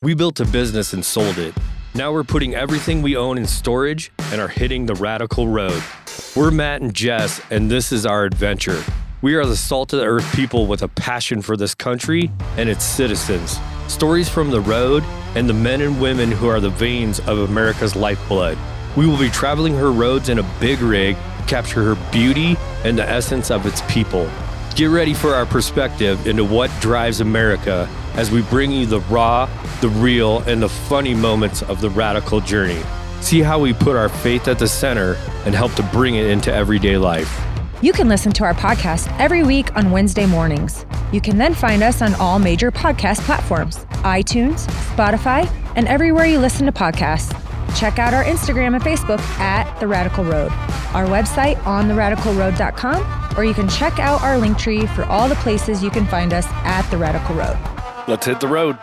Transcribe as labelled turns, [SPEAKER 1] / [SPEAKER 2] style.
[SPEAKER 1] We built a business and sold it. Now we're putting everything we own in storage and are hitting the radical road. We're Matt and Jess, and this is our adventure. We are the salt of the earth people with a passion for this country and its citizens. Stories from the road and the men and women who are the veins of America's lifeblood. We will be traveling her roads in a big rig, capture her beauty and the essence of its people. Get ready for our perspective into what drives America as we bring you the raw, the real, and the funny moments of the radical journey. See how we put our faith at the center and help to bring it into everyday life.
[SPEAKER 2] You can listen to our podcast every week on Wednesday mornings. You can then find us on all major podcast platforms iTunes, Spotify, and everywhere you listen to podcasts. Check out our Instagram and Facebook at The Radical Road, our website on ontheradicalroad.com, or you can check out our Linktree for all the places you can find us at The Radical Road.
[SPEAKER 1] Let's hit the road.